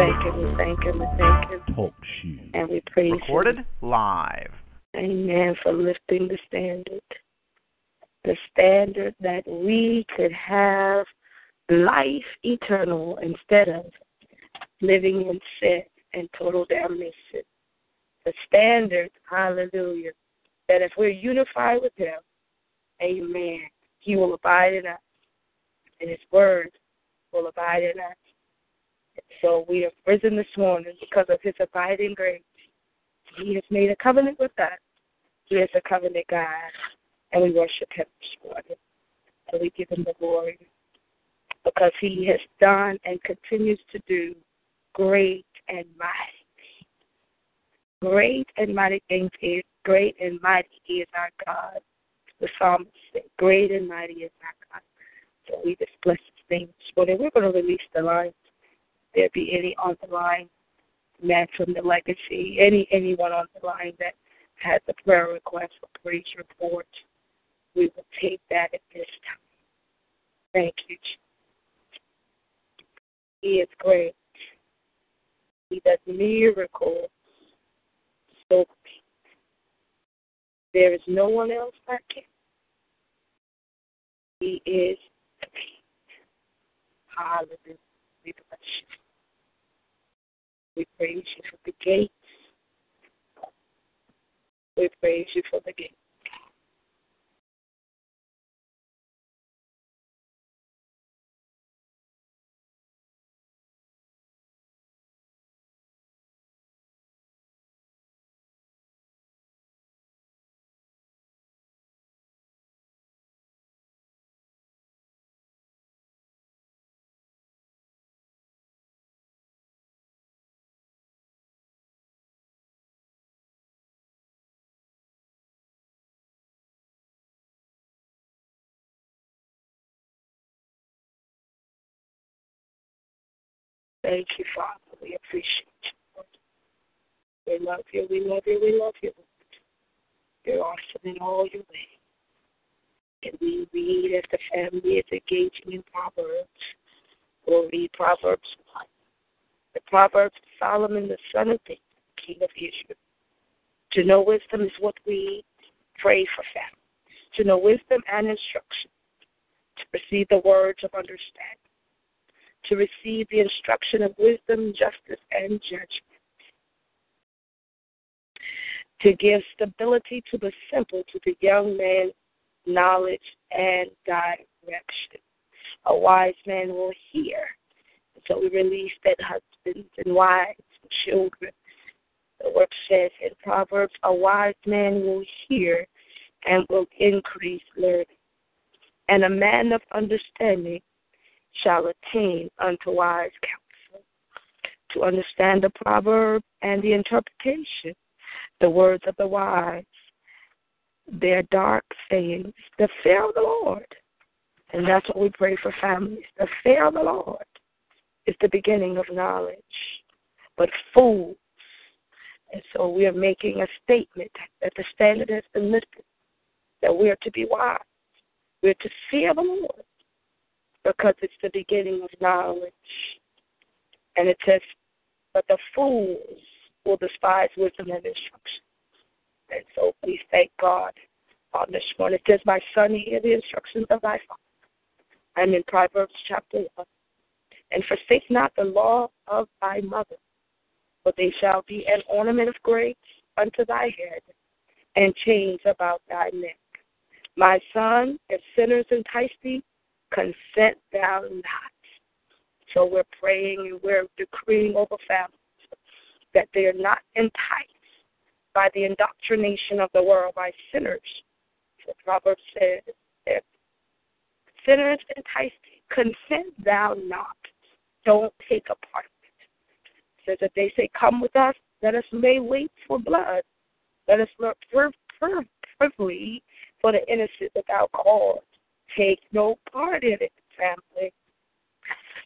Yes, we thank Him. We thank Him. We thank Him. Talk shoes. And we praise Recorded Him. live. Amen. For lifting the standard. The standard that we could have life eternal instead of living in sin and total damnation. The standard, hallelujah, that if we're unified with Him, amen, He will abide in us, and His word will abide in us. So we have risen this morning because of His abiding grace. He has made a covenant with us. He is a covenant God, and we worship Him this morning. And we give Him the glory because He has done and continues to do great and mighty. Great and mighty things is great and mighty is our God. The psalmist said, Great and mighty is our God. So we just bless his name this morning. We're going to release the line. There be any on the line, man from the legacy, any anyone on the line that has a prayer request or praise report, we will take that at this time. Thank you. He is great. He does miracles so. There is no one else like him. He is great. Hallelujah. We bless you. We praise you for the gates. We praise you for the gates. Thank you, Father. We appreciate you. We love you. We love you. We love you. You're awesome in all your ways. And we read as the family is engaging in Proverbs. We'll read Proverbs 1. The Proverbs of Solomon, the son of David, king of Israel. To know wisdom is what we pray for families. To know wisdom and instruction. To receive the words of understanding to receive the instruction of wisdom, justice, and judgment. To give stability to the simple, to the young man, knowledge and direction. A wise man will hear. So we release that husbands and wives and children. The word says in Proverbs, a wise man will hear and will increase learning. And a man of understanding shall attain unto wise counsel. To understand the proverb and the interpretation, the words of the wise, their dark sayings, the fear of the Lord. And that's what we pray for families. The fear of the Lord is the beginning of knowledge. But fools, and so we are making a statement that the standard has been lifted, that we are to be wise. We are to fear the Lord because it's the beginning of knowledge. And it says, but the fools will despise wisdom and instruction. And so we thank God on this morning. It says, My son, hear the instructions of thy father. I'm in Proverbs chapter 1. And forsake not the law of thy mother, for they shall be an ornament of grace unto thy head, and chains about thy neck. My son, if sinners entice thee, consent thou not. So we're praying and we're decreeing over families that they are not enticed by the indoctrination of the world by sinners. So Proverbs says, if sinners entice consent thou not. Don't take a part of it. it says if they say, Come with us, let us lay wait for blood. Let us look privily for the innocent without cause. Take no part in it, family.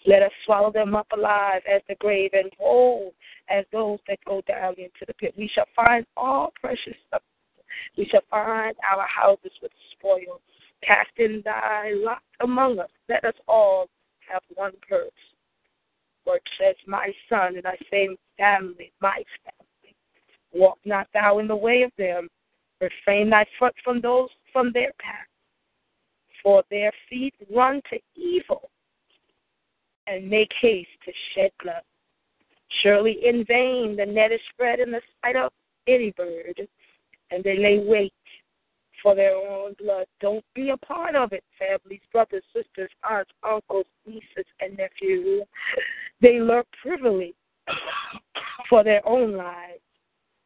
Let us swallow them up alive as the grave and whole as those that go down into the pit. We shall find all precious stuff. We shall find our houses with spoil. Cast in thy lot among us. Let us all have one purse. Word says, My son, and I say family, my family. Walk not thou in the way of them. Refrain thy foot from those from their path. For their feet run to evil and make haste to shed blood. Surely in vain the net is spread in the sight of any bird, and they lay wait for their own blood. Don't be a part of it, families, brothers, sisters, aunts, uncles, nieces, and nephews. They lurk privily for their own lives.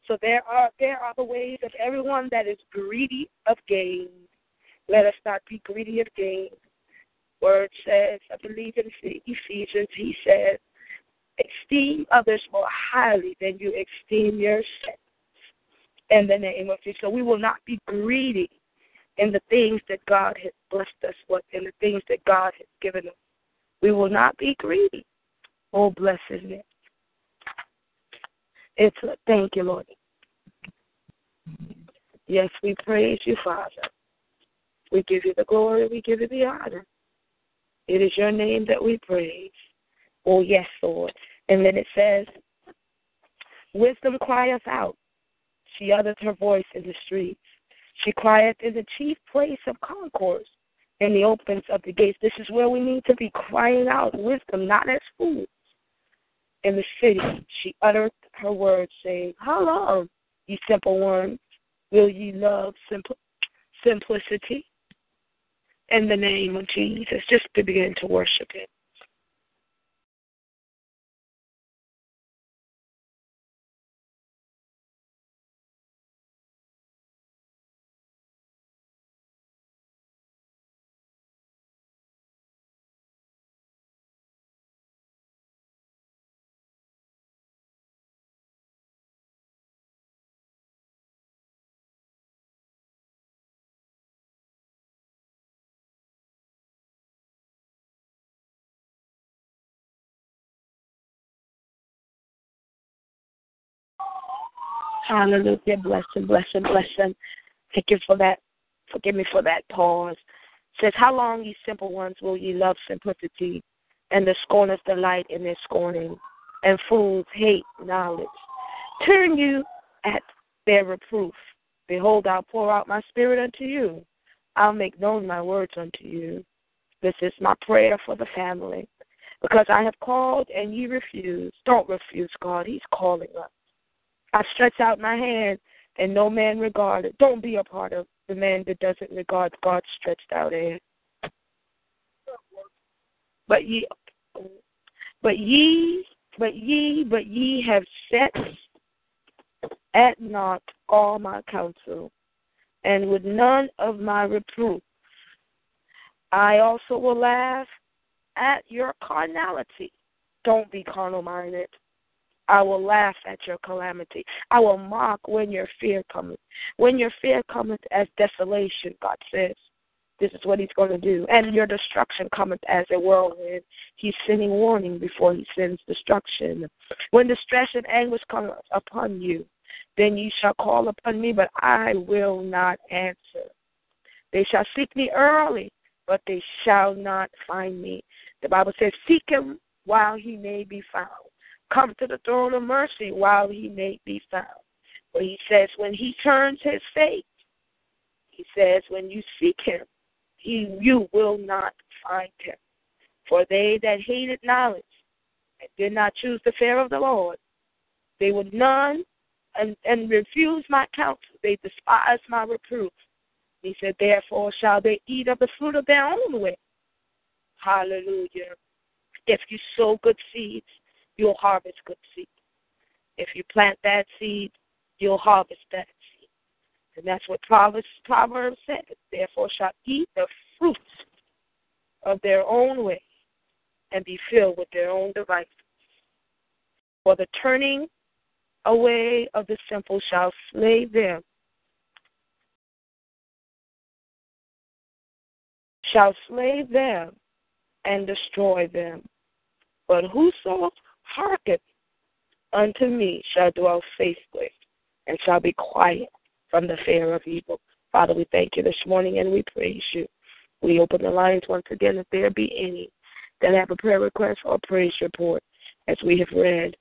So there are there are the ways of everyone that is greedy of gain. Let us not be greedy of gain. Word says, I believe in Ephesians, he says, esteem others more highly than you esteem yourself in the name of Jesus. So we will not be greedy in the things that God has blessed us with, in the things that God has given us. We will not be greedy. Oh, bless. It's a, thank you, Lord. Yes, we praise you, Father. We give you the glory, we give you the honor. It is your name that we praise. Oh, yes, Lord. And then it says, Wisdom crieth out. She utters her voice in the streets. She crieth in the chief place of concourse, in the opens of the gates. This is where we need to be crying out wisdom, not as fools. In the city, she uttered her words, saying, How long, ye simple ones, will ye love simplicity? In the name of Jesus, just to begin to worship Him. Hallelujah. Blessing, blessing, blessing. Thank you for that. Forgive me for that pause. It says, How long, ye simple ones, will ye love simplicity, and the scorners delight in their scorning, and fools hate knowledge? Turn you at their reproof. Behold, I'll pour out my spirit unto you. I'll make known my words unto you. This is my prayer for the family. Because I have called and ye refuse. Don't refuse God. He's calling us. I stretch out my hand and no man regarded. Don't be a part of the man that doesn't regard God's stretched out hand. But ye, but ye, but ye, but ye have set at naught all my counsel, and with none of my reproof. I also will laugh at your carnality. Don't be carnal minded. I will laugh at your calamity. I will mock when your fear cometh. When your fear cometh as desolation, God says, this is what he's going to do. And your destruction cometh as a whirlwind. He's sending warning before he sends destruction. When distress and anguish come upon you, then ye shall call upon me, but I will not answer. They shall seek me early, but they shall not find me. The Bible says, Seek him while he may be found come to the throne of mercy while he may be found. For he says, when he turns his face, he says, when you seek him, he, you will not find him. For they that hated knowledge and did not choose the fear of the Lord, they were none and, and refuse my counsel. They despised my reproof. He said, therefore shall they eat of the fruit of their own way. Hallelujah. If you sow good seeds, you'll harvest good seed. If you plant that seed, you'll harvest that seed. And that's what Proverbs, Proverbs says. Therefore shall eat the fruits of their own way. and be filled with their own devices. For the turning away of the simple shall slay them, shall slay them and destroy them. But whoso hearkeneth unto me shall dwell safely and shall be quiet from the fear of evil. Father, we thank you this morning and we praise you. We open the lines once again if there be any that have a prayer request or praise report as we have read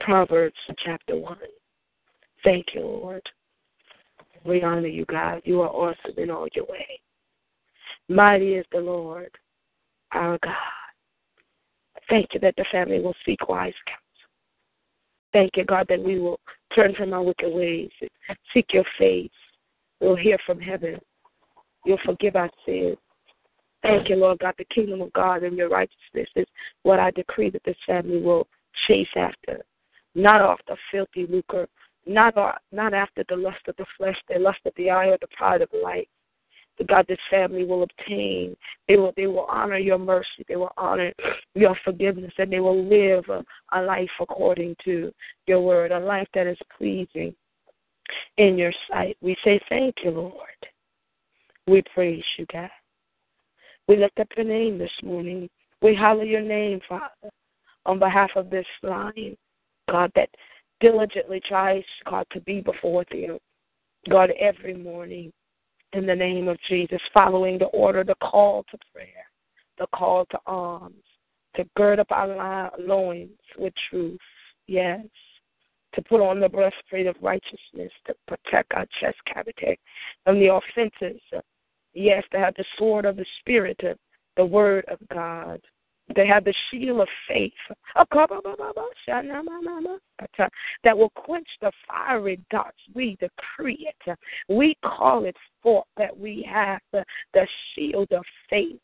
Proverbs chapter 1. Thank you, Lord. We honor you, God. You are awesome in all your ways. Mighty is the Lord, our God. Thank you that the family will seek wise counsel. Thank you, God, that we will turn from our wicked ways and seek your face. We'll hear from heaven. You'll forgive our sins. Thank you, Lord God. The kingdom of God and your righteousness is what I decree that this family will chase after. Not after filthy lucre, not, not after the lust of the flesh, the lust of the eye, or the pride of life. God, this family will obtain. They will they will honor your mercy. They will honor your forgiveness, and they will live a, a life according to your word, a life that is pleasing in your sight. We say thank you, Lord. We praise you, God. We lift up your name this morning. We holler your name, Father, on behalf of this line, God, that diligently tries, God, to be before you, God, every morning in the name of Jesus, following the order, the call to prayer, the call to arms, to gird up our loins with truth, yes, to put on the breastplate of righteousness, to protect our chest cavity from the offenses, yes, to have the sword of the Spirit, the word of God, they have the shield of faith that will quench the fiery darts. We decree it. We call it forth that we have the, the shield of faith.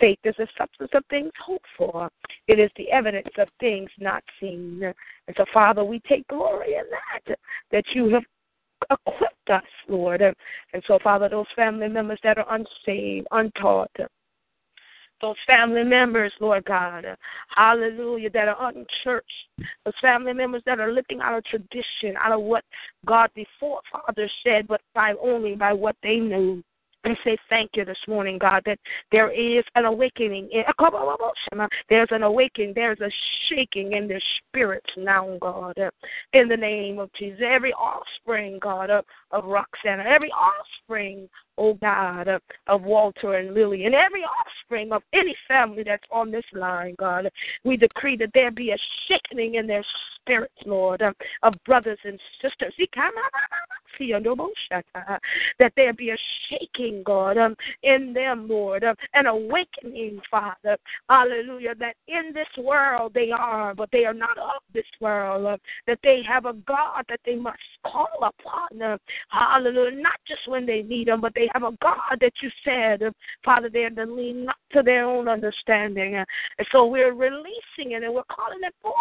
Faith is the substance of things hoped for. It is the evidence of things not seen. And so, Father, we take glory in that, that you have equipped us, Lord. And so, Father, those family members that are unsaved, untaught, those family members, Lord God, hallelujah, that are unchurched, those family members that are living out of tradition, out of what God before Father said, but by only by what they knew and say thank you this morning, God, that there is an awakening. There's an awakening. There's a shaking in their spirits now, God, in the name of Jesus. Every offspring, God, of, of Roxana, every offspring, oh God, of, Walter and Lily, and every offspring of any family that's on this line, God, we decree that there be a shaking in their spirits, Lord, of brothers and sisters that there be a shaking, God, um, in them, Lord, um, an awakening, Father. Hallelujah. That in this world they are, but they are not of this world. Uh, that they have a God that they must call upon. them. hallelujah. Not just when they need them, but they have a God that you said, Father, they're to lean not to their own understanding. And so we're releasing it and we're calling it forth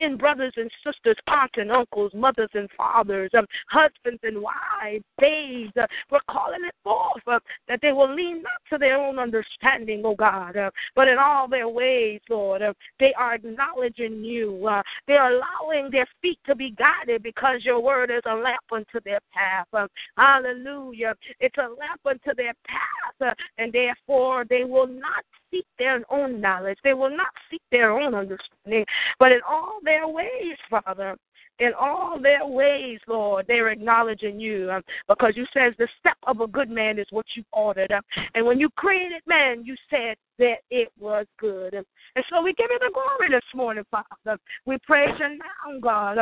in brothers and sisters, aunts and uncles, mothers and fathers, um, husbands and wives, babes. Uh, we're calling it forth uh, that they will lean not to their own understanding, oh God, uh, but in all their ways, Lord, uh, they are acknowledging you. Uh, they are allowing their feet to be guided because your word is a lamp unto their path. Uh, hallelujah. It's a lamp unto their path, uh, and therefore they will not seek their own knowledge. They will not seek their own understanding, but in all their ways, Father, in all their ways, Lord, they're acknowledging you um, because you says the step of a good man is what you ordered. Um, and when you created man, you said that it was good. Um, and so we give you the glory this morning, Father. We praise you now, God.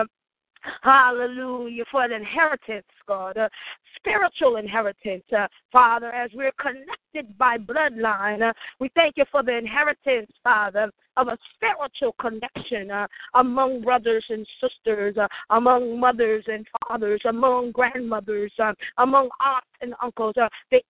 Hallelujah. For an inheritance, God, a spiritual inheritance, uh, Father, as we're connected by bloodline. Uh, we thank you for the inheritance, Father, of a spiritual connection uh, among brothers and sisters, uh, among mothers and fathers, among grandmothers, uh, among aunts and uncles. Uh, the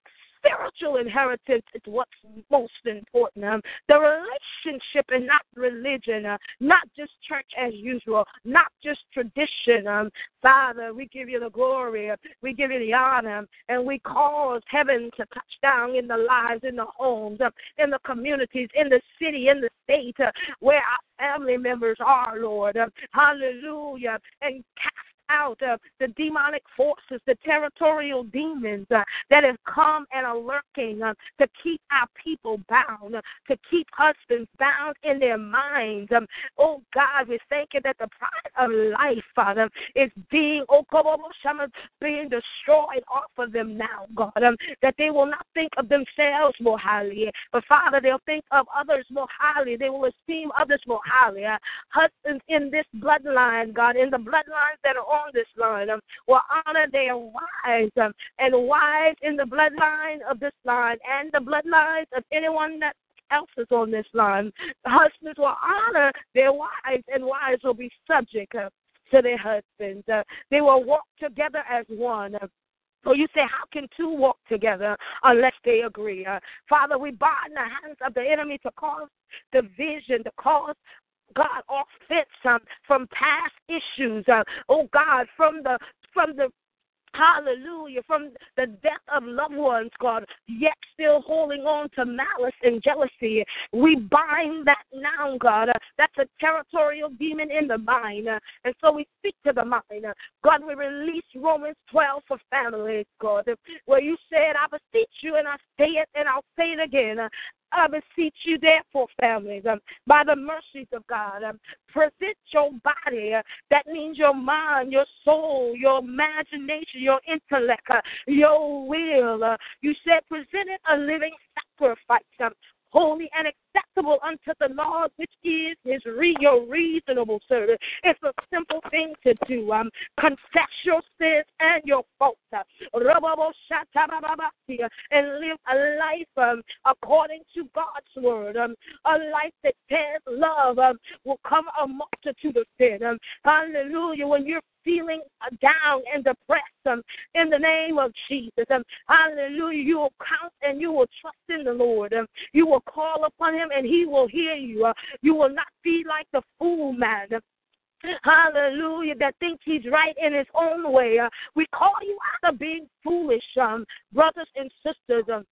spiritual inheritance is what's most important. Um, the relationship and not religion, uh, not just church as usual, not just tradition. Um, Father, we give you the glory, we give you the honor, and we cause heaven to touch down in the lives, in the homes, uh, in the communities, in the city, in the state uh, where our family members are, Lord. Uh, hallelujah. And cast out uh, the demonic forces, the territorial demons uh, that have come and are lurking uh, to keep our people bound, uh, to keep husbands bound in their minds. Um, oh God, we're you that the pride of life, Father, is being oh, being destroyed off of them now, God. Um, that they will not think of themselves more highly, but Father, they'll think of others more highly. They will esteem others more highly. Uh, husbands in this bloodline, God, in the bloodlines that are on this line um, will honor their wives um, and wives in the bloodline of this line and the bloodlines of anyone that else is on this line. The husbands will honor their wives, and wives will be subject uh, to their husbands. Uh, they will walk together as one. Uh, so you say, how can two walk together unless they agree? Uh, Father, we bind the hands of the enemy to cause division, to cause God, offense um, from past issues. Uh, oh God, from the from the Hallelujah. From the death of loved ones, God, yet still holding on to malice and jealousy. We bind that now, God. Uh, that's a territorial demon in the mind. Uh, and so we speak to the mind. Uh, God, we release Romans 12 for families, God, where you said, I beseech you, and I say it, and I'll say it again. I beseech you, therefore, families, um, by the mercies of God, um, present your body. Uh, that means your mind, your soul, your imagination, your intellect, uh, your will. Uh, you said, present it a living sacrifice, um, holy and acceptable unto the Lord, which is his re- your reasonable service. It's a simple thing to do. Um, confess your sins and your faults, and live a life um, according to God's word. Um, a life that says love um, will cover a multitude of sin. Um, hallelujah. When you're feeling down and depressed um, in the name of Jesus. Um, hallelujah. You will count and you will trust in the Lord. Um, you will call upon him and he will hear you. Uh, you will not be like the fool man. Hallelujah, that thinks he's right in his own way. Uh, we call you out of being foolish, um, brothers and sisters. Um,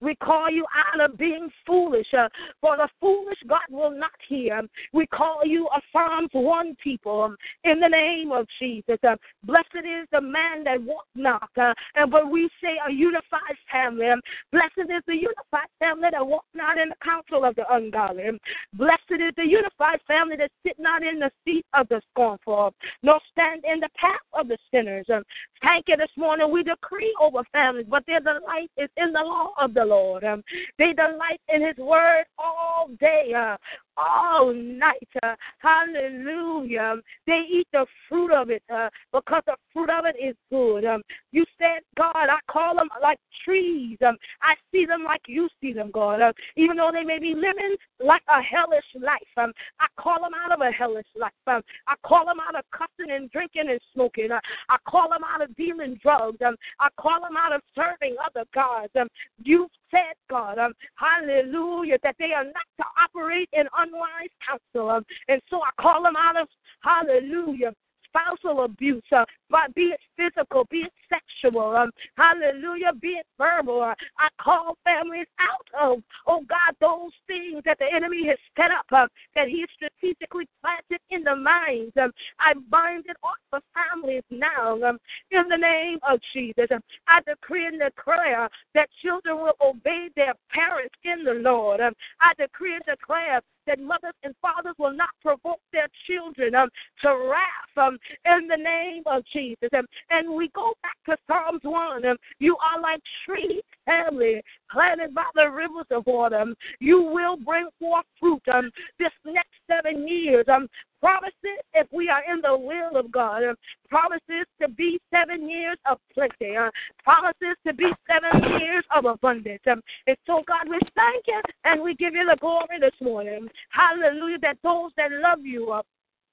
we call you out of being foolish, uh, for the foolish God will not hear. We call you a Psalms 1 people um, in the name of Jesus. Uh, blessed is the man that walk not, uh, and but we say a unified family. Um, blessed is the unified family that walk not in the counsel of the ungodly. Um, blessed is the unified family that sit not in the seat of the scornful, nor stand in the path of the sinners. Um, thank you this morning. We decree over families, but their delight is in the law of the Lord. Um, they delight in His word all day, uh, all night. Uh, hallelujah. They eat the fruit of it uh, because the fruit of it is good. Um, you said, God, I call them like trees. Um, I see them like you see them, God. Uh, even though they may be living like a hellish life, um, I call them out of a hellish life. Um, I call them out of cussing and drinking and smoking. Uh, I call them out of dealing drugs. Um, I call them out of serving other gods. Um, you said, God, um, hallelujah, that they are not to operate in unwise counsel. Um, and so I call them out of, hallelujah, spousal abuse, uh, but be it physical, be it sexual, um, hallelujah, be it verbal. Uh, I call families out of, oh God, those things that the enemy has set up, uh, that he strategically planted in the minds. Um, I bind it off of families now um, in the name of Jesus. Um, I decree and declare that children will obey their parents in the Lord. Um, I decree and declare that mothers and fathers will not provoke their children um, to wrath um, in the name of Jesus. And we go back to Psalms 1. Um, you are like trees, family, planted by the rivers of water. Um, you will bring forth fruit um, this next seven years. Um, promises if we are in the will of God. Um, promises to be seven years of plenty. Uh, promises to be seven years of abundance. Um, and so, God, we thank you and we give you the glory this morning. Hallelujah. That those that love you, uh,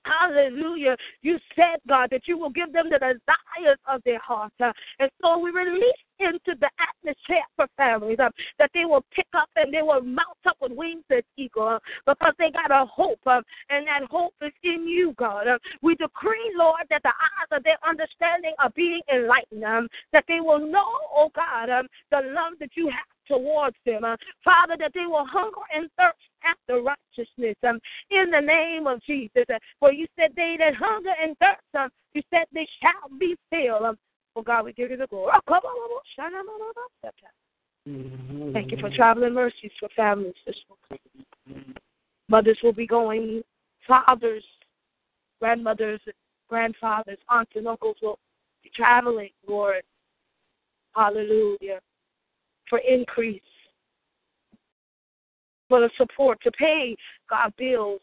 Hallelujah. You said, God, that you will give them the desires of their heart. Uh, and so we release into the atmosphere for families uh, that they will pick up and they will mount up with wings as eagle uh, because they got a hope. Uh, and that hope is in you, God. Uh, we decree, Lord, that the eyes of their understanding are being enlightened, um, that they will know, oh God, um, the love that you have towards them. Uh, Father, that they will hunger and thirst after righteousness um, in the name of Jesus. Uh, for you said they that hunger and thirst, um, you said they shall be filled. Um, oh God, we give you the glory. Thank you for traveling mercies for families this morning. Mothers will be going, fathers, grandmothers, grandfathers, aunts and uncles will be traveling, Lord. Hallelujah for increase, for the support to pay God bills.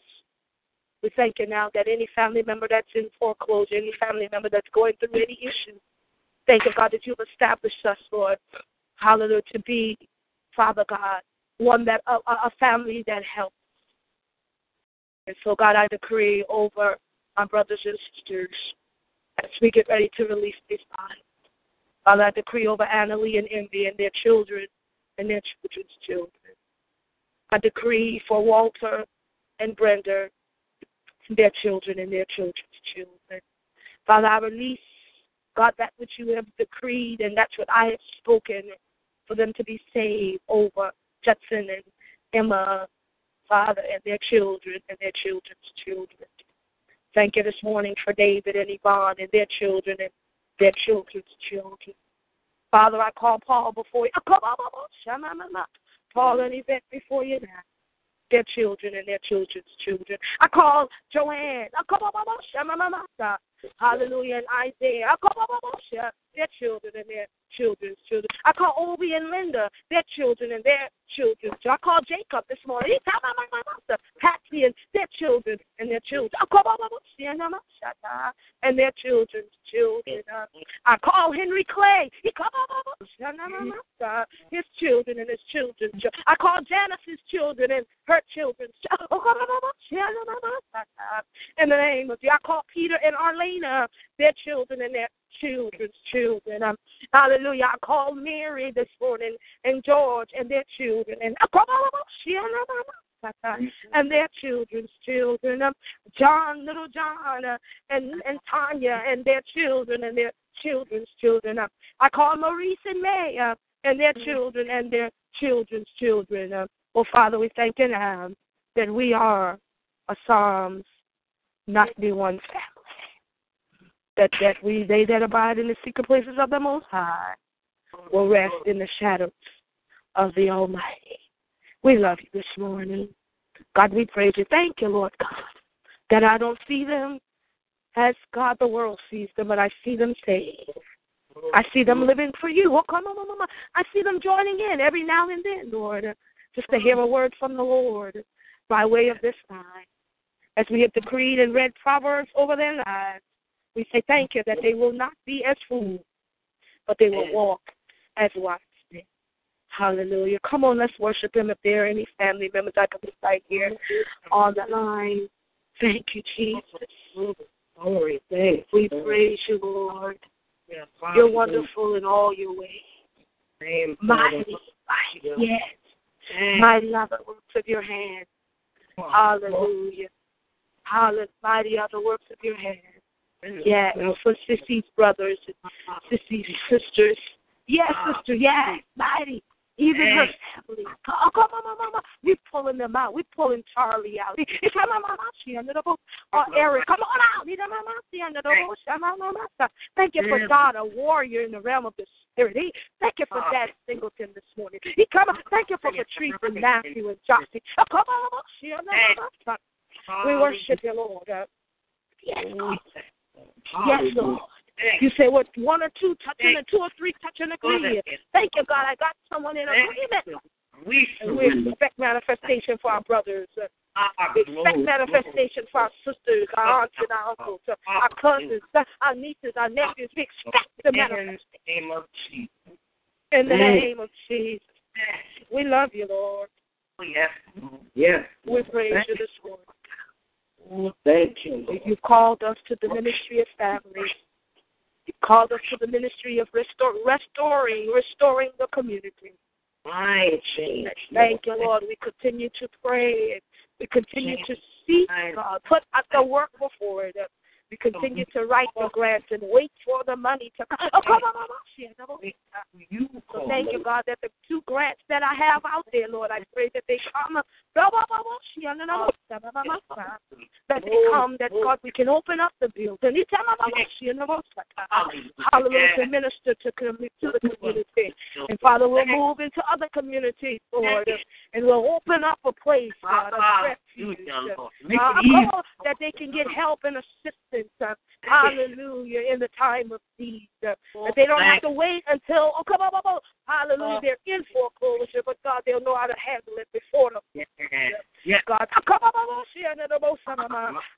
We thank you now that any family member that's in foreclosure, any family member that's going through any issue, thank you, God, that you've established us, Lord, hallelujah, to be, Father God, one that a, a family that helps. And so, God, I decree over my brothers and sisters as we get ready to release these bodies. Father, I decree over Annalie and Envy and their children and their children's children. I decree for Walter and Brenda, their children and their children's children. Father, I release, God, that which you have decreed, and that's what I have spoken for them to be saved over Judson and Emma, Father, and their children and their children's children. Thank you this morning for David and Yvonne and their children and their children's children. Father, I call Paul before you. Paul and Yvette before you now. Their children and their children's children. I call Joanne. Hallelujah. And Isaiah. I call Their children and their children's children. I call Obi and Linda, their children and their children's children. I call Jacob this morning. Patsy and their children and their children. I call And their children's children. I call Henry Clay. His children and his children's children. I call Janice's children and her children's children. In the name of Jesus. I call Peter and Arlena, their children and their children's children. Um, hallelujah. I call Mary this morning and George and their children and and their children's children. Um, John, little John, uh, and and Tanya and their children and their children's children. Um, I call Maurice and May uh, and their children and their children's children. Um, oh, Father, we thank you now that we are a Psalms 91 family that that we they that abide in the secret places of the Most High will rest in the shadows of the Almighty. We love you this morning. God, we praise you. Thank you, Lord God, that I don't see them as God the world sees them, but I see them saved. I see them living for you. Oh, come on, on. I see them joining in every now and then, Lord, just to hear a word from the Lord by way of this time. As we have decreed and read Proverbs over their lives, we say thank you that they will not be as fools, but they will walk as wise men. Hallelujah. Come on, let's worship him if there are any family members I can recite here on the line. Thank you, Jesus. Glory, thanks. We praise you, Lord. You're wonderful in all your ways. Mighty, mighty, yes. Mighty are the works of your hands. Hallelujah. Hallelujah. Mighty are the works of your hands. Yeah, for Sissy's brothers, Sissy's sisters. Yes, sister, yes, mighty. Even her family. Oh, come on, mama, mama. We pulling them out. We pulling Charlie out. Come on, mama, mama, she under the bush. Oh, Eric, come on out. It's mama. She under the boat. Thank you for God, a warrior in the realm of the spirit. Thank you for Dad Singleton this morning. He come on. Thank you for Patrice and Matthew and Jossie. Oh, uh, come on. she under the boat. We worship you, Lord. Uh, yes, God. Yes, Lord. You say what one or two touching and two or three touching agree. Thank you, God. I got someone in agreement. We, we expect manifestation for our brothers. Ah, we expect manifestation for our sisters, our ah, aunts and our ah, uncles, our cousins, our nieces, our nephews. We expect the manifestation. In the name of Jesus. We love you, Lord. Yes. Yes. We praise you this morning. Thank you. You've called us to the ministry of family. You've called us to the ministry of restore, restoring, restoring the community. My change. Thank you, Lord. We continue to pray. We continue to seek God. Put up the work before it. We continue to write the grants and wait for the money to come. Oh, come on, so thank you, God, that the two grants that I have out there, Lord, I pray that they come. That they come, that God, we can open up the building. Hallelujah, to minister to, to the community. And Father, we'll move into other communities, Lord, and we'll open up a place, God, of refuge. Uh, that they can get help and assistance. Uh, hallelujah, in the time of need. Uh, that they don't have to wait until, oh, come on, come on. Hallelujah, they're in foreclosure, but God, they'll know how to handle it before them. Yeah. God,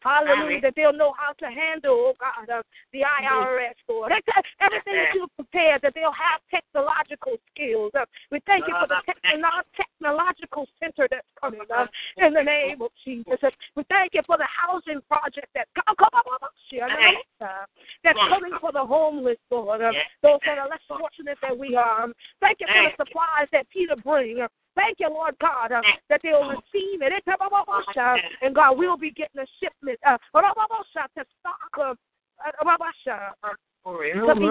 hallelujah, that they'll know how to handle, oh God, uh, the IRS, Lord. Everything that you've prepared, that they'll have technological skills. Uh, we thank you for the techno- technological center that's coming up in the name of Jesus. Uh, we thank you for the housing project that's that's coming for the homeless, Lord. Uh, those that are less fortunate than we are. Thank you for the supplies that Peter brings. Thank you, Lord God, uh, that they'll receive it. And God, we'll be getting a shipment uh, to stock. Uh, to be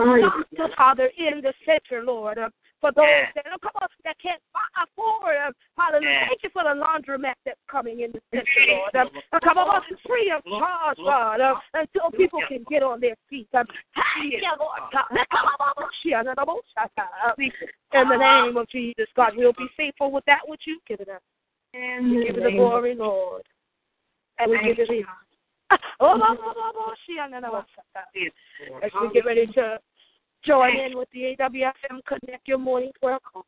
stocked, Father, in the center, Lord. Uh, for those that oh, come on, that can't afford. Uh, hallelujah. Thank you for the laundromat that's coming in the center, Lord. Uh, come on, free of charge, God, uh, until people can get on their feet. Um, in the name of Jesus, God, we'll be faithful with that which you've given us. And we give you the glory, Lord. And we give you the honor. As we get ready to join in with the AWFM Connect Your Morning Prayer Call.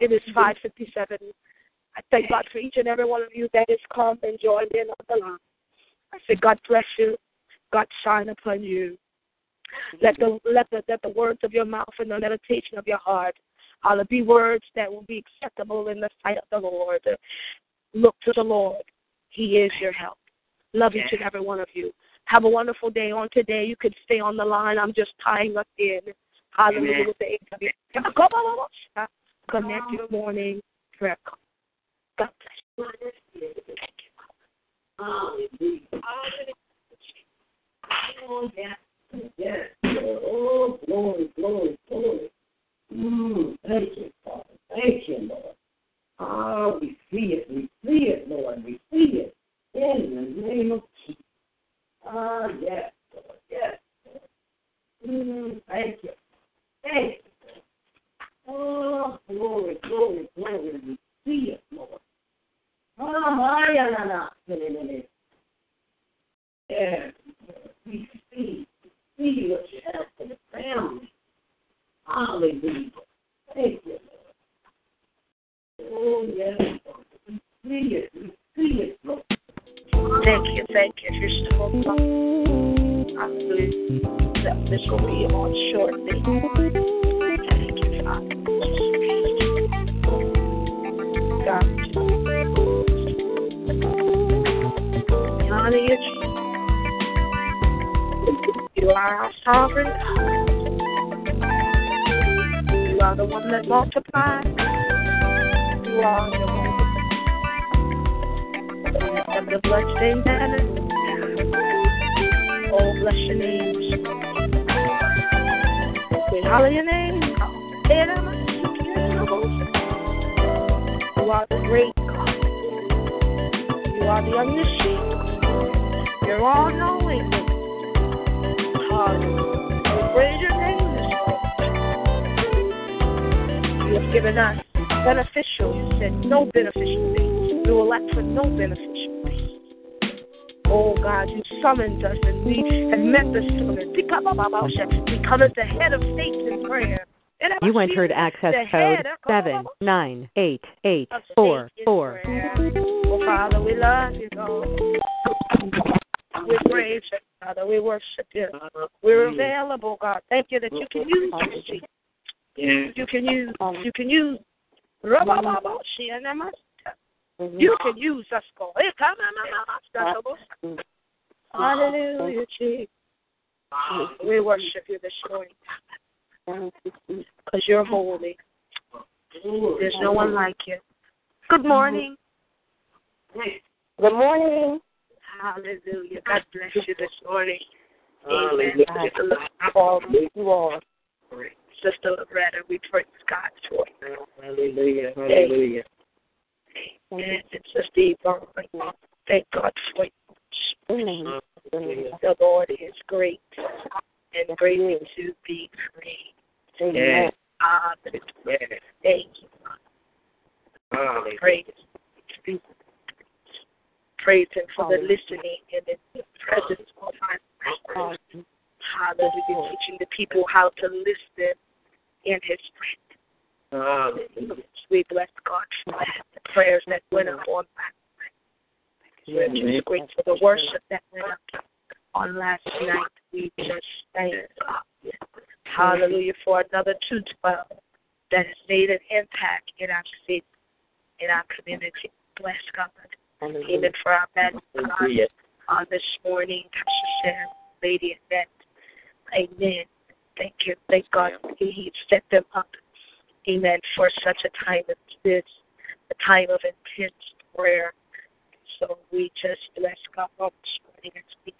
It is 557. I thank God for each and every one of you that has come and joined in on the line. I say, God bless you. God shine upon you. Let the let the let the words of your mouth and the meditation of your heart, all be words that will be acceptable in the sight of the Lord. Look to the Lord. He is your help. Love each and every one of you. Have a wonderful day on today. You could stay on the line. I'm just tying us in. Hallelujah with the AW. Connect your morning prayer. God bless you. Thank you. Oh, yes. Yes. Oh, glory, glory, glory. Mm, thank you, Father. Thank you, Lord. Ah, we see it. We see it, Lord. We see it. In the name of Jesus. Ah, uh, yes, Lord. Mm, thank you. Thank. Oh, glory, glory, glory. We see it, Lord. Oh, yeah, no, no. Yes, we see, see the family. Hallelujah. Thank you. Oh, yes, we see it, we see it. Thank you, thank you. You're still on, hallelujah. That this will be on shortly. Thank you, Father. God, we honor you, You are our sovereign You are the one that multiplies. You are the the bloodstained banner. Oh, bless your name. We holler your name. You are the great God. You are the omniscient. You're all knowing. Hallelujah. We praise your name. You have given us beneficial, you said no beneficial things. We will lack for no beneficial Oh God, you summoned us and we have met the summons. We come at the head of states in prayer. You entered access code seven nine eight eight four four. Oh Father, we love you, God. We praise you, Father. We worship you. We're available, God. Thank you that you can use us. You can use. You can use. Mm-hmm. You can use us, God. Mm-hmm. Hallelujah, Jesus. We worship you this morning because you're holy. There's no one like you. Good morning. Mm-hmm. Good morning. Hallelujah. God bless you this morning. Amen. Amen. You all. Sister Loretta, we praise God for you. Hallelujah. Hallelujah. Amen. And Sister Yvonne, thank God for you. Amen. The Lord is great and greatly to be praised. Amen. Hallelujah. Thank you. Praise. Praise Him for the listening and the presence of our Hallelujah. Teaching the people how to listen in His presence. Hallelujah. We bless God for the prayers that went up on last night. We're just grateful for the worship that went up on last night. We just thank God. Hallelujah for another 212 that has made an impact in our city, in our community. Bless God. Even for our God on uh, this morning, Pastor Sharon, Lady Annette. Amen. Thank you. Thank God He set them up. Amen. For such a time as this, a time of intense prayer. So we just bless God on this morning as we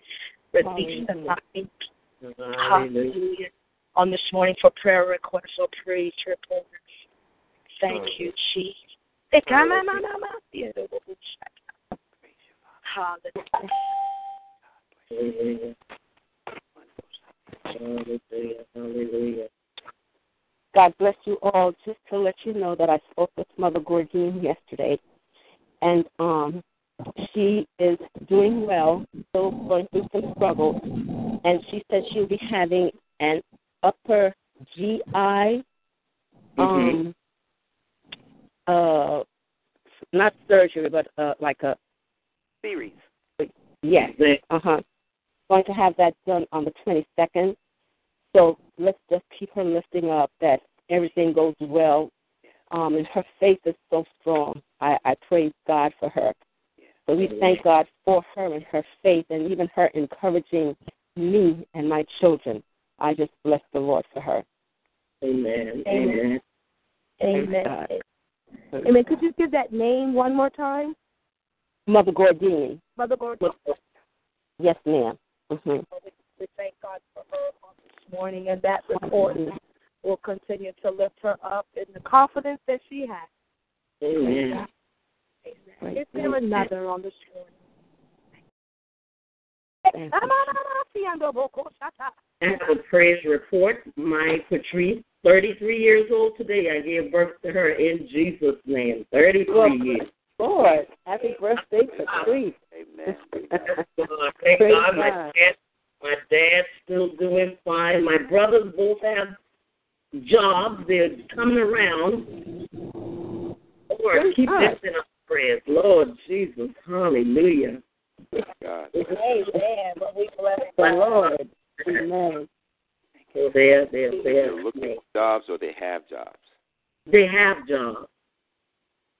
release the mind. Hallelujah. On this morning for prayer requests or praise reports. Thank you, Jesus. Hallelujah. Hallelujah. Hallelujah. God bless you all. Just to let you know that I spoke with Mother Gordine yesterday, and um, she is doing well, still going through some struggles, and she said she'll be having an upper GI, um, uh, not surgery, but uh, like a Series. yes, uh huh. Going to have that done on the 22nd. So let's just keep her lifting up that everything goes well. Um, and her faith is so strong. I, I praise God for her. So we thank God for her and her faith and even her encouraging me and my children. I just bless the Lord for her. Amen. Amen. Amen. Amen. Amen. Could you give that name one more time? Mother Gordine. Mother Gordon. Yes, madam Mm-hmm. We thank God for her on this morning and that report will continue to lift her up in the confidence that she has. Amen. Amen. Is there another on this morning? Thank you. And for praise report, my Patrice, 33 years old today. I gave birth to her in Jesus' name. 33 years. Lord, happy birthday, Patrice. Amen. Thank Praise God. My God. Dad, my dad's still doing fine. My brothers both have jobs. They're coming around. Lord, Praise keep God. this in our prayers. Lord Jesus, hallelujah. God. Amen. But we bless The Lord. Amen. They're, they're, They're they're, looking for jobs or they have jobs. they have jobs.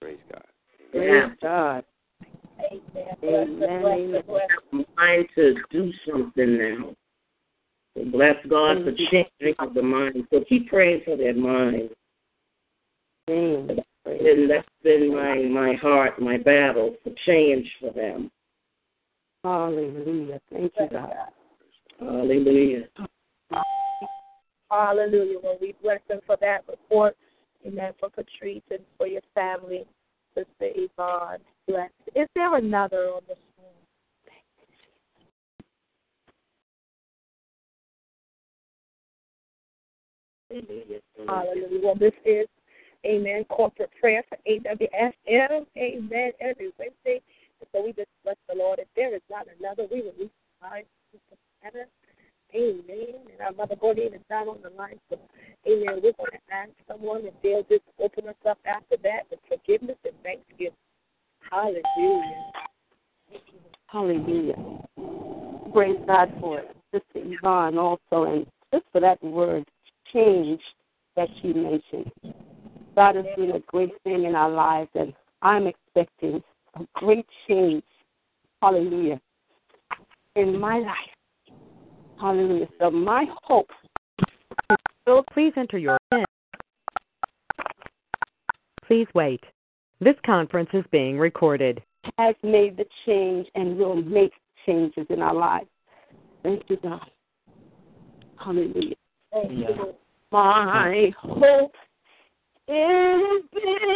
Praise God. They Praise have God. Amen. Amen. mind to do something now. So bless God for changing of the mind. So keep praying for their mind. Amen. And that's been my, my heart, my battle for change for them. Hallelujah. Thank you, God. Hallelujah. Hallelujah. Well, we bless them for that report. Amen. For Patrice and for your family, Sister Yvonne. Bless. Is there another on this morning? Hallelujah. Well, this is, amen, corporate prayer for AWSM. Amen. Every Wednesday. So we just bless the Lord. If there is not another, we will reach time together. Amen. And our Mother Gordine is down on the line. So, amen. We're going to ask someone if they'll just open us up after that with forgiveness. Hallelujah. Hallelujah. Praise God for it. Sister Yvonne also, and just for that word, change that she mentioned. God is doing a great thing in our lives, and I'm expecting a great change. Hallelujah. In my life. Hallelujah. So my hope is please enter your. Please wait. This conference is being recorded. Has made the change and will make changes in our lives. Thank you, God. Hallelujah. Thank you. My hope is built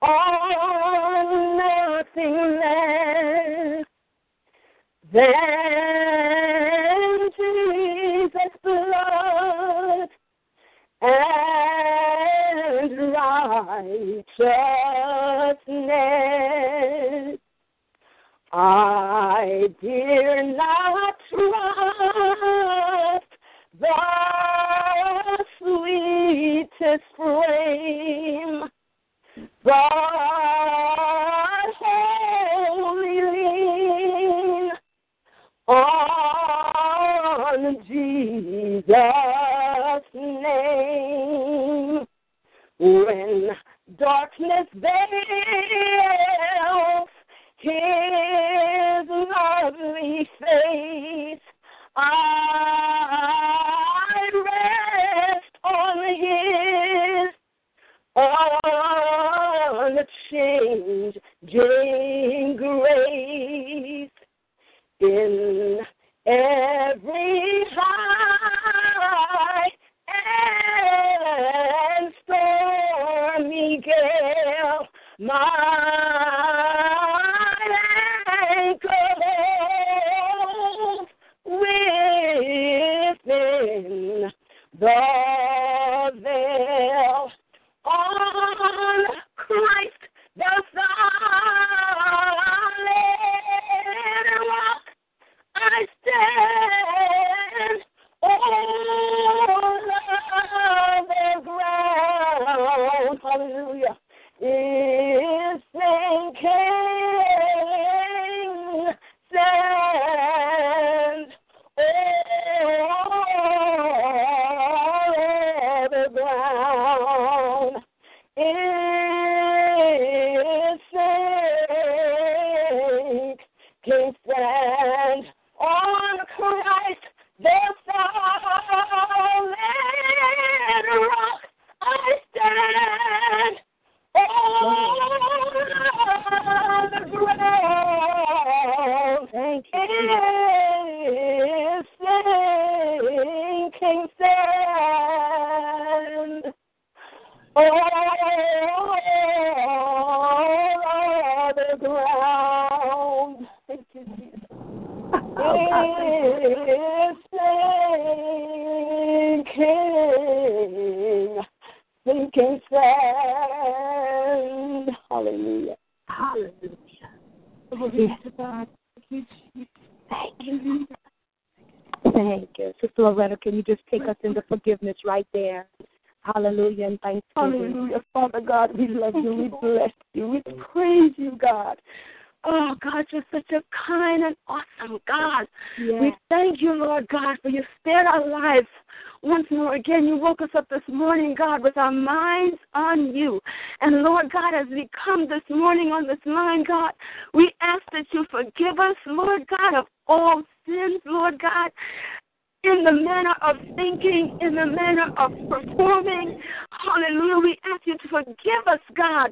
on nothing less than Jesus' blood and righteousness. I dare not trust the sweetest frame, but wholly on Jesus' name. When darkness veils his lovely face, I rest on his unchanging grace in every My morning, God, with our minds on you. And Lord God, as we come this morning on this line, God, we ask that you forgive us, Lord God, of all sins, Lord God in the manner of thinking, in the manner of performing. Hallelujah. We ask you to forgive us, God,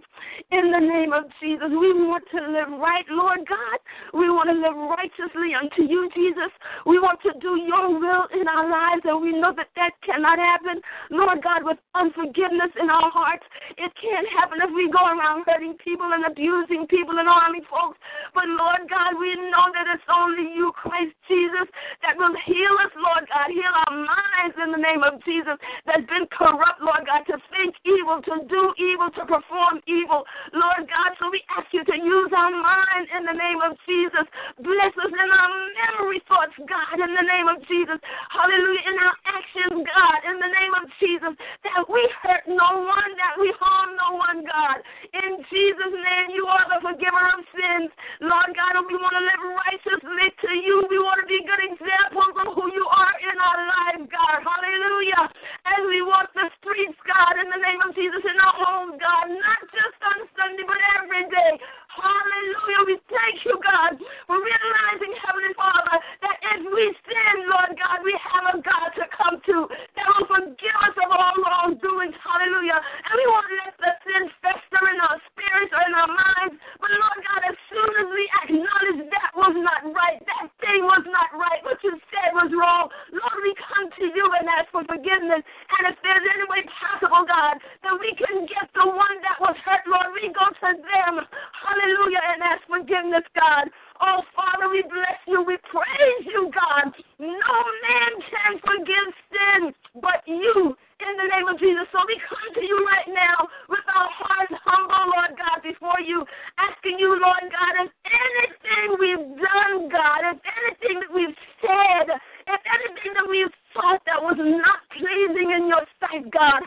in the name of Jesus. We want to live right, Lord God. We want to live righteously unto you, Jesus. We want to do your will in our lives, and we know that that cannot happen, Lord God, with unforgiveness in our hearts. It can't happen if we go around hurting people and abusing people and harming folks. But, Lord God, we know that it's only you, Christ Jesus, that will heal us, Lord God. Heal our minds in the name of Jesus that's been corrupt, Lord God, to think evil, to do evil, to perform evil. Lord God, so we ask you to use our mind in the name of Jesus. Bless us in our memory thoughts, God, in the name of Jesus. Hallelujah. In our actions, God, in the name of Jesus, that we hurt no one, that we harm no one, God. In Jesus' name, you are the forgiver of sins. Lord God, and we want to live righteously to you. We want to be good examples of who you are in our lives, God. Hallelujah. As we walk the streets, God, in the name of Jesus, in our homes, God, not just on Sunday, but every day. Hallelujah. We thank you, God, for realizing, Heavenly Father, that if we sin, Lord God, we have a God to come to that will forgive us of all wrongdoings. Hallelujah. And we won't let the sin fester in our spirits or in our minds. But Lord God, as soon as we acknowledge that was not right, that thing was not right, what you said was wrong, Lord, we come to you and ask for forgiveness. And if there's any way possible, God, that we can get the one that was hurt, Lord, we go to them. Hallelujah. And ask forgiveness, God. Oh, Father, we bless you. We praise you, God. No man can forgive sin but you in the name of Jesus. So we come to you right now with our hearts humble, Lord God, before you, asking you, Lord God, if anything we've done, God, if anything that we've said, if anything that we've thought that was not pleasing in your sight, God,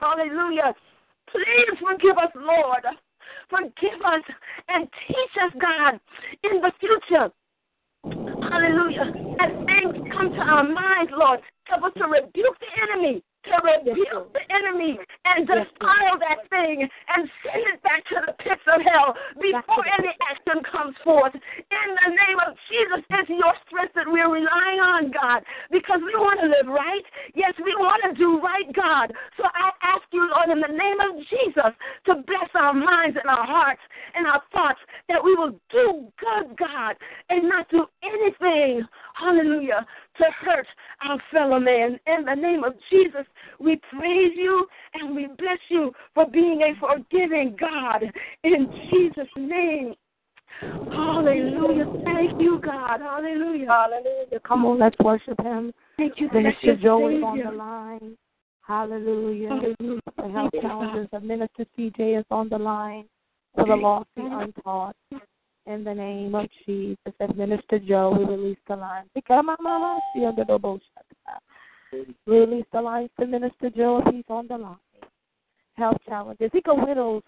hallelujah, please forgive us, Lord. Forgive us and teach us, God, in the future. Hallelujah. As things come to our minds, Lord, help us to rebuke the enemy to rebuke the enemy and defile that thing and send it back to the pits of hell before any action comes forth. In the name of Jesus, it's your strength that we're relying on, God, because we want to live right. Yes, we want to do right, God. So I ask you, Lord, in the name of Jesus, to bless our minds and our hearts and our thoughts that we will do good, God, and not do anything, hallelujah, to hurt our fellow man. In the name of Jesus, we praise you and we bless you for being a forgiving God. In Jesus' name. Hallelujah. Thank you, God. Hallelujah. Hallelujah. Come on, let's worship him. Thank you, Minister Joe is on the line. Hallelujah. Hallelujah. The health challenges of Minister CJ is on the line for the lost and untaught. In the name of Jesus, and Minister Joe, we release the line. We release the line to Minister Joe if he's on the line. Health challenges. He go widows.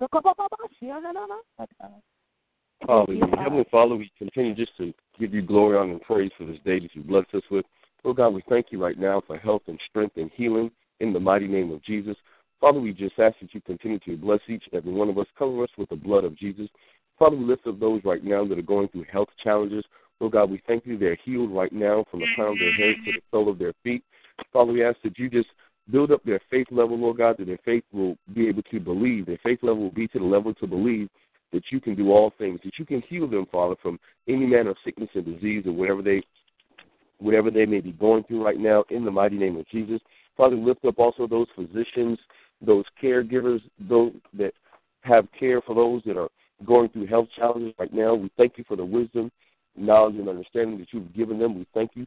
Hallelujah. Heavenly Father, we continue just to give you glory, honor, and praise for this day that you blessed us with. Oh God, we thank you right now for health and strength and healing in the mighty name of Jesus. Father, we just ask that you continue to bless each and every one of us, cover us with the blood of Jesus. Father, we lift up those right now that are going through health challenges. Oh God, we thank you they're healed right now from the crown of their heads to the sole of their feet. Father, we ask that you just build up their faith level, Lord God, that their faith will be able to believe. Their faith level will be to the level to believe that you can do all things, that you can heal them, Father, from any manner of sickness and disease or whatever they whatever they may be going through right now in the mighty name of Jesus. Father, lift up also those physicians, those caregivers, those that have care for those that are going through health challenges right now. We thank you for the wisdom, knowledge, and understanding that you've given them. We thank you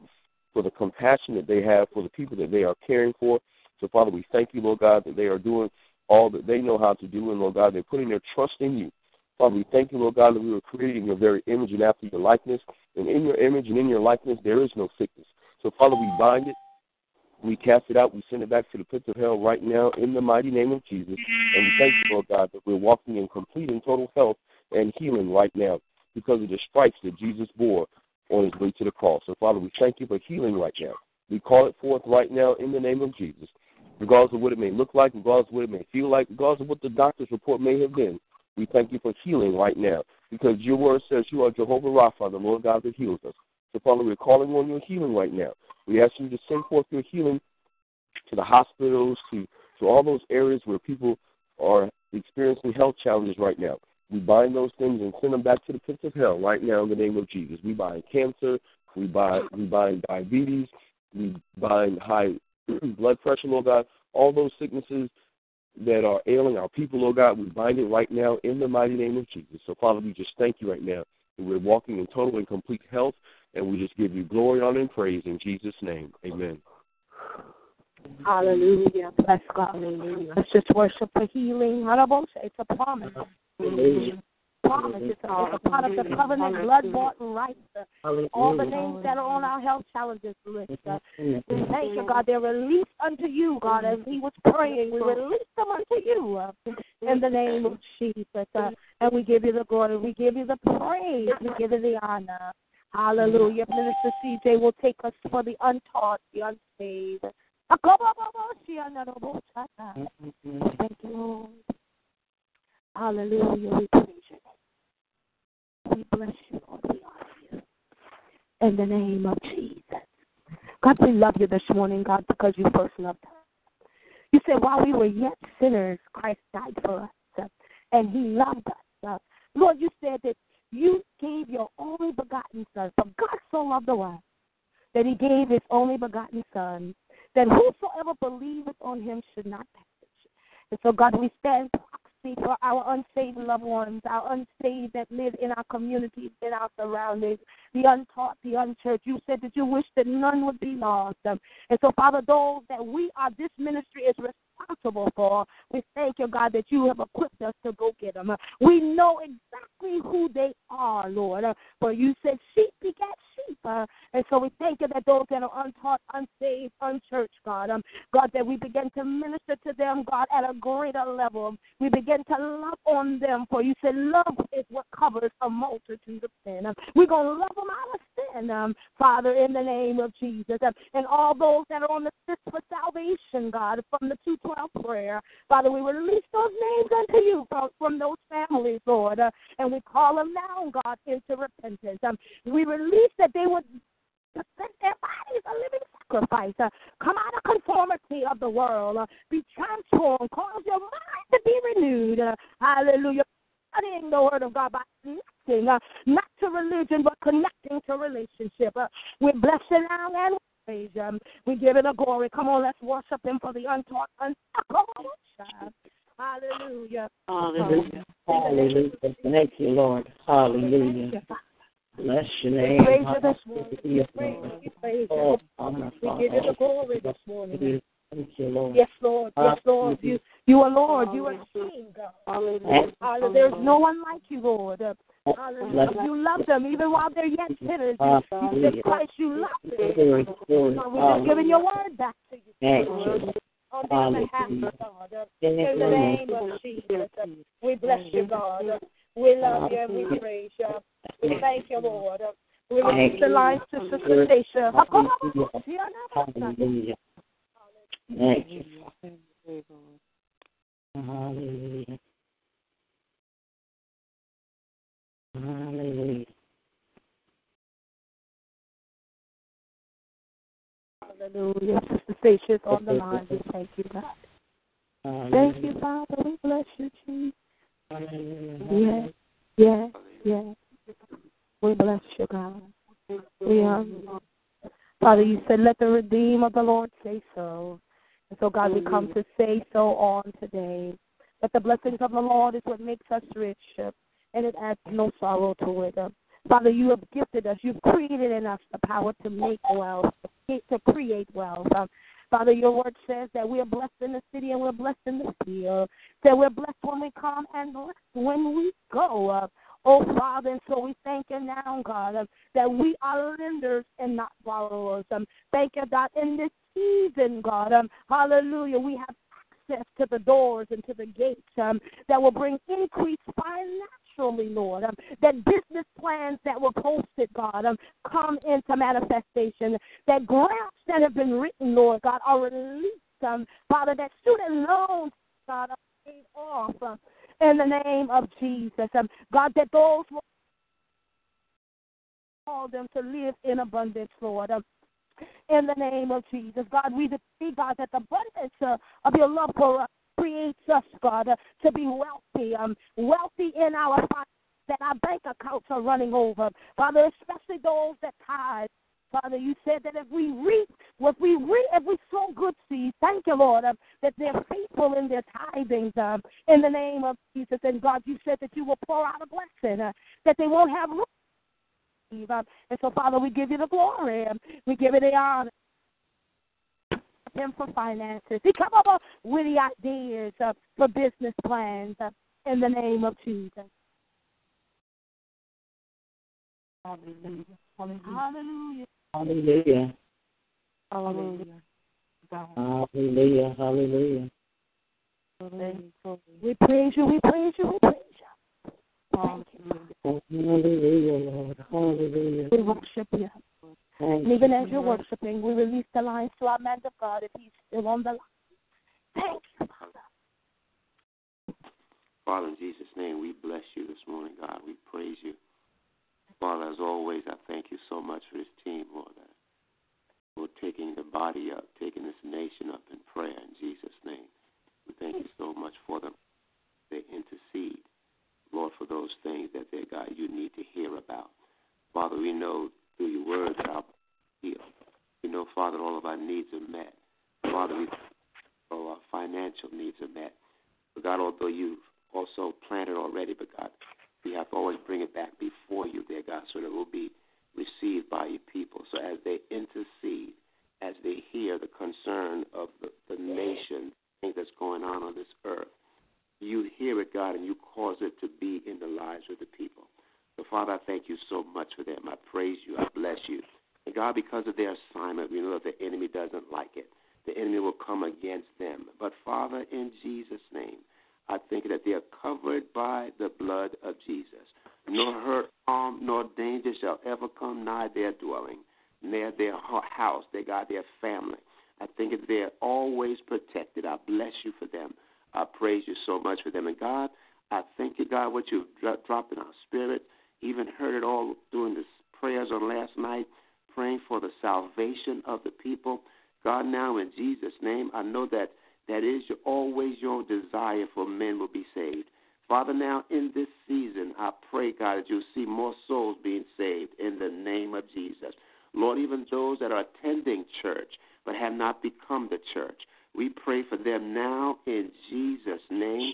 for the compassion that they have for the people that they are caring for. So, Father, we thank you, Lord God, that they are doing all that they know how to do, and Lord God, they're putting their trust in you. Father, we thank you, Lord God, that we were created in your very image and after your likeness. And in your image and in your likeness, there is no sickness. So, Father, we bind it, we cast it out, we send it back to the pits of hell right now in the mighty name of Jesus. And we thank you, Lord God, that we're walking in complete and total health and healing right now because of the stripes that Jesus bore on his way to the cross. So, Father, we thank you for healing right now. We call it forth right now in the name of Jesus. Regardless of what it may look like, regardless of what it may feel like, regardless of what the doctor's report may have been, we thank you for healing right now because your word says you are Jehovah Rapha, the Lord God that heals us. So, Father, we're calling on your healing right now. We ask you to send forth your healing to the hospitals, to, to all those areas where people are experiencing health challenges right now. We bind those things and send them back to the pits of hell right now in the name of Jesus. We bind cancer, we bind, we bind diabetes, we bind high blood pressure, Lord God, all those sicknesses that are ailing our people, Lord God, we bind it right now in the mighty name of Jesus. So, Father, we just thank you right now that we're walking in total and complete health, and we just give you glory, honor, and praise in Jesus' name. Amen. Hallelujah. Bless God. Hallelujah. Let's just worship for healing. It's a promise. Promise. It's a, it's a part of the covenant, blood bought and right. All the names that are on our health challenges list. Uh, we thank you, God. They're released unto you, God. As he was praying, we release them unto you uh, in the name of Jesus. Uh, and we give you the glory. We give you the praise. We give you the honor. Hallelujah. Minister CJ will take us for the untaught, the unsaved. Thank you, Lord. Hallelujah. We praise you. We bless you, Lord. We honor you. in the name of Jesus. God, we love you this morning, God, because you first loved us. You said while we were yet sinners, Christ died for us, uh, and he loved us. Uh. Lord, you said that you gave your only begotten Son. For God so loved the world that he gave his only begotten Son, that whosoever believeth on him should not perish. And so, God, we stand for our unsaved loved ones, our unsaved that live in our communities, in our surroundings, the untaught, the unchurched. You said that you wish that none would be lost. And so, Father, those that we are, this ministry is responsible for, we thank you, God, that you have equipped us to go get them. We know exactly who they are, Lord. For you said sheep begat sheep. And so we thank you that those that are untaught, unsaved, unchurched, God, um, God, that we begin to minister to them, God, at a greater level. We begin to love on them, for you said love is what covers a multitude of sin. We're going to love them out of sin, um, Father, in the name of Jesus. And all those that are on the list for salvation, God, from the 212 prayer, Father, we release those names unto you from, those families, Lord, uh, and we call them now, God, into repentance. Um, we release that they would present their bodies a living sacrifice. Uh, come out of conformity of the world. Uh, be transformed. Cause your mind to be renewed. Uh, hallelujah. Studying the word of God by connecting, uh, not to religion, but connecting to relationship. Uh, we bless you now and praise you. We give it a glory. Come on, let's worship him for the untaught. Hallelujah. Hallelujah. Hallelujah. Thank you, Lord. Hallelujah. Bless your name. Praise you this morning. Praise you. Praise you. Oh, we give you the glory this morning. Thank you, Lord. Yes, Lord. Yes, Lord. You, you are Lord. You are King, God. Hallelujah. There's no one like you, Lord. Hallelujah. You love them even while they're yet sinners. You, you Christ, you love them. We're just giving your word back to you. Thank you. On their behalf, God. In the name of Jesus. We bless you, God. We love you and we praise you. We thank you, Lord. We release the lines to Sister Stacia. Hallelujah. Thank you. Hallelujah. Hallelujah. Hallelujah. Sister Stacia is on the line. We thank you, God. Thank you, Father. We bless you, Jesus. Yes, yes, yes. We bless you, God. We you. Father, you said, let the redeem of the Lord say so. And so, God, we come to say so on today. That the blessings of the Lord is what makes us rich, and it adds no sorrow to it. Father, you have gifted us. You've created in us the power to make wealth, to create wealth. Um, Father, your word says that we are blessed in the city and we're blessed in the field. That we're blessed when we come and blessed when we go. Uh, oh, Father, and so we thank you now, God, uh, that we are lenders and not borrowers. Um, thank you, God, in this season, God. Um, hallelujah. We have access to the doors and to the gates um, that will bring increase financially, Lord. Um, that business plans that were posted, God, um, come into manifestation. That grants that have been written, Lord God, are released. Um, Father, that student loans, God, are paid off um, in the name of Jesus. Um, God, that those call them to live in abundance, Lord. Um, in the name of Jesus. God, we decree, God, that the abundance uh, of your love for us creates us, God, uh, to be wealthy, um, wealthy in our finances, that our bank accounts are running over. Father, especially those that tithe. Father, you said that if we reap, if we reap, if we sow good seeds, thank you, Lord, uh, that they're faithful in their tithings um, in the name of Jesus. And God, you said that you will pour out a blessing, uh, that they won't have room um, and so, Father, we give you the glory. We give you the honor. Him for finances. He come up with the ideas uh, for business plans uh, in the name of Jesus. Hallelujah. Hallelujah. Hallelujah. Hallelujah. Hallelujah. Hallelujah. We praise you. We praise you. We praise you. Thank you. Hallelujah, Lord. Hallelujah. We worship you. Thank and even you. as you're worshiping, we release the lines to our man of God if he's still on the line. Thank you, Father. Father, in Jesus' name, we bless you this morning, God. We praise you. Father, as always, I thank you so much for this team, Lord, for taking the body up, taking this nation up in prayer in Jesus' name. We thank you so much for them. They intercede, Lord, for those things that, dear God, you need to hear about. Father, we know through your word that our heal. We know, Father, all of our needs are met. Father, we all our financial needs are met. But God, although you've also planted already, but God, we have to always bring it back before you, dear God, so that it will be received by your people. So as they intercede, as they hear the concern of the, the nation, things that's going on on this earth, you hear it, God, and you cause it to be in the lives of the people. So, Father, I thank you so much for them. I praise you. I bless you. And God, because of their assignment, we know that the enemy doesn't like it. The enemy will come against them. But, Father, in Jesus' name, I think that they are covered by the blood of Jesus. Nor hurt, harm, nor danger shall ever come nigh their dwelling, near their house, they got their family. I think that they're always protected. I bless you for them. So much for them. And God, I thank you, God, what you've dropped in our spirit. Even heard it all during the prayers on last night, praying for the salvation of the people. God, now in Jesus' name, I know that that is your, always your desire for men will be saved. Father, now in this season, I pray, God, that you'll see more souls being saved in the name of Jesus. Lord, even those that are attending church but have not become the church, we pray for them now in Jesus' name.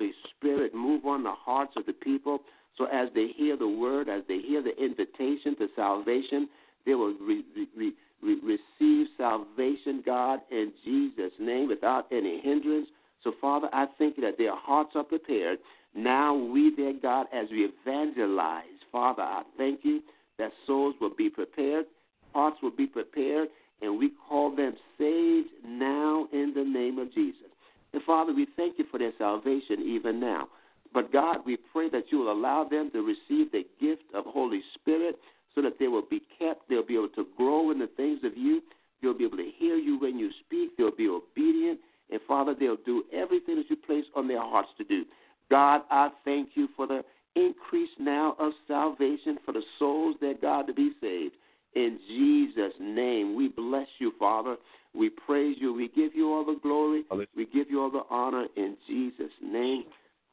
The Spirit move on the hearts of the people so as they hear the word, as they hear the invitation to salvation, they will re- re- re- receive salvation, God, in Jesus' name without any hindrance. So, Father, I think that their hearts are prepared. Now, we, dear God, as we evangelize, Father, I thank you that souls will be prepared, hearts will be prepared, and we call them saved now in the name of Jesus. And Father, we thank you for their salvation even now. But God, we pray that you will allow them to receive the gift of Holy Spirit so that they will be kept, they'll be able to grow in the things of you, they'll be able to hear you when you speak, they'll be obedient, and Father, they'll do everything that you place on their hearts to do. God, I thank you for the increase now of salvation for the souls that God to be saved. In Jesus' name, we bless you, Father. We praise you. We give you all the glory. We give you all the honor in Jesus' name.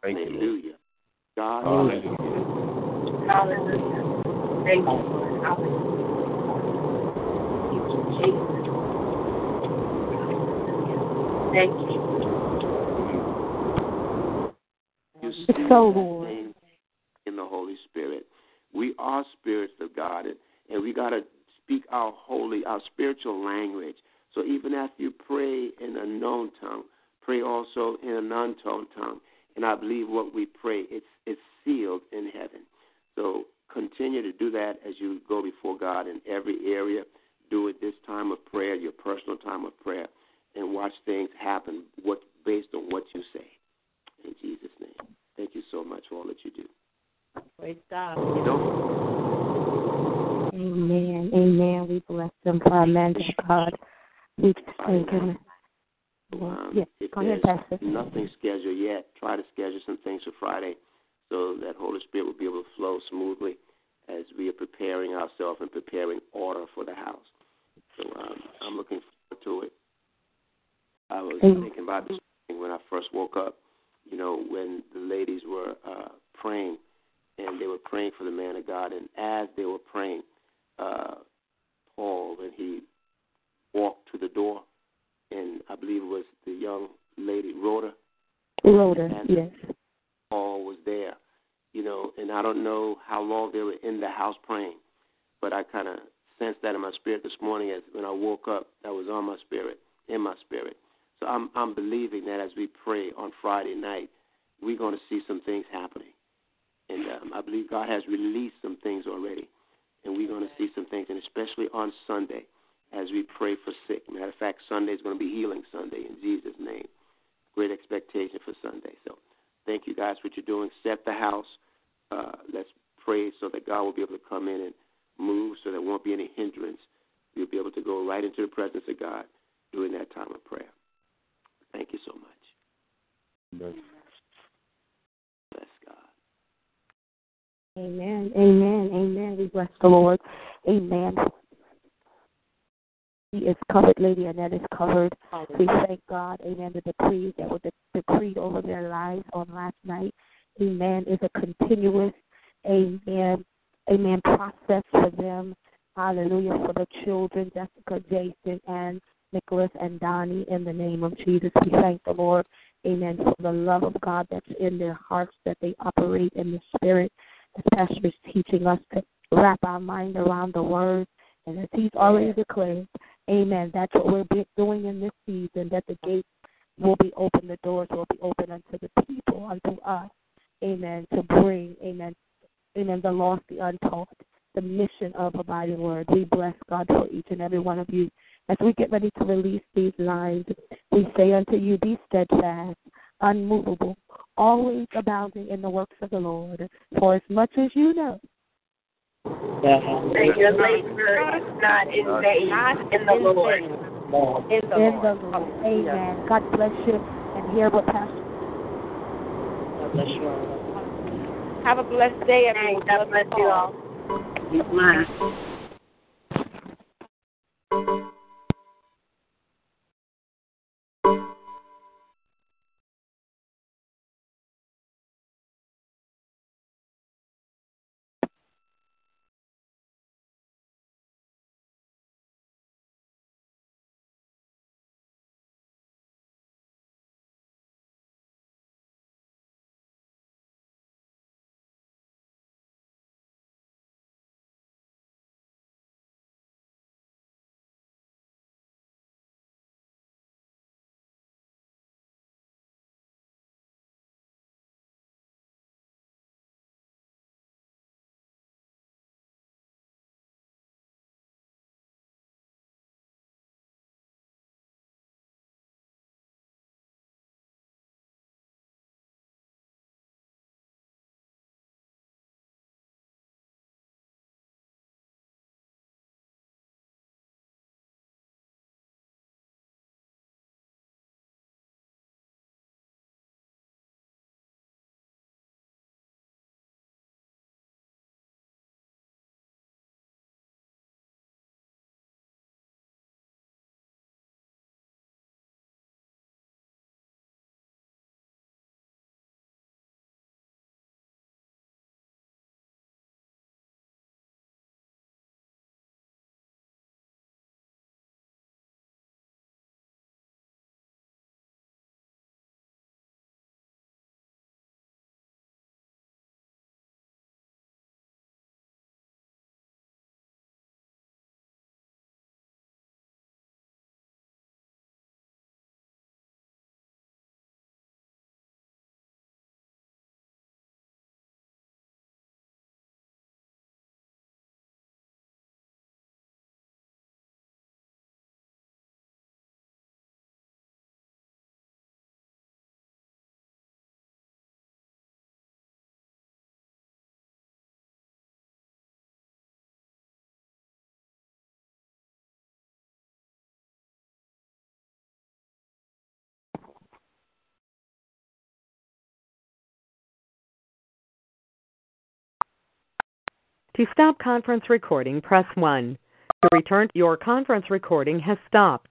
Thank Hallelujah. You, God. Hallelujah. Hallelujah. Thank you, Lord. Hallelujah. Thank you, Jesus. Thank you. You see so, Lord. in the Holy Spirit. We are spirits of God, and, and we got to speak our holy, our spiritual language. So even after you pray in a known tongue, pray also in an unknown tongue. And I believe what we pray, it's it's sealed in heaven. So continue to do that as you go before God in every area. Do it this time of prayer, your personal time of prayer, and watch things happen what based on what you say. In Jesus' name. Thank you so much for all that you do. God. You know, Amen. Amen. We bless them for our man of God. We just thank him. um, Yes, go ahead, Pastor. nothing scheduled yet, try to schedule some things for Friday so that Holy Spirit will be able to flow smoothly as we are preparing ourselves and preparing order for the house. So um, I'm looking forward to it. I was Amen. thinking about this morning when I first woke up, you know, when the ladies were uh, praying and they were praying for the man of God, and as they were praying, uh, Paul, when he walked to the door, and I believe it was the young lady, Rhoda, Rhoda, and yes. Paul was there, you know, and I don't know how long they were in the house praying, but I kind of sensed that in my spirit this morning as when I woke up, that was on my spirit, in my spirit. So I'm I'm believing that as we pray on Friday night, we're going to see some things happening, and um, I believe God has released some things already, and we're going to see some things, and especially on Sunday as we pray for sick. Matter of fact, Sunday is going to be Healing Sunday in Jesus' name. Great expectation for Sunday. So thank you guys for what you're doing. Set the house. Uh, let's pray so that God will be able to come in and move so there won't be any hindrance. You'll be able to go right into the presence of God during that time of prayer. Thank you so much. Bless God. Amen. Amen. Amen. We bless the Lord. Amen. He is covered. Lady Annette is covered. We thank God, amen, the decrees that were decreed over their lives on last night. Amen. Is a continuous, amen, amen, process for them. Hallelujah. For the children, Jessica, Jason, and Nicholas and Donnie, in the name of Jesus. We thank the Lord, amen, for the love of God that's in their hearts, that they operate in the Spirit. The pastor is teaching us to wrap our mind around the word. And as he's already declared, amen, that's what we're doing in this season, that the gates will be open, the doors will be open unto the people, unto us, amen, to bring, amen, amen, the lost, the untaught, the mission of abiding word. We bless God for each and every one of you. As we get ready to release these lines, we say unto you, be steadfast, unmovable, always abounding in the works of the Lord. For as much as you know that your labor is not in vain, not in the Lord. In the, in the Lord. Amen. God bless you. And hear what Pastor. God bless you all. Have a blessed day, everyone. God bless you all. Be To stop conference recording, press 1. To return, your conference recording has stopped.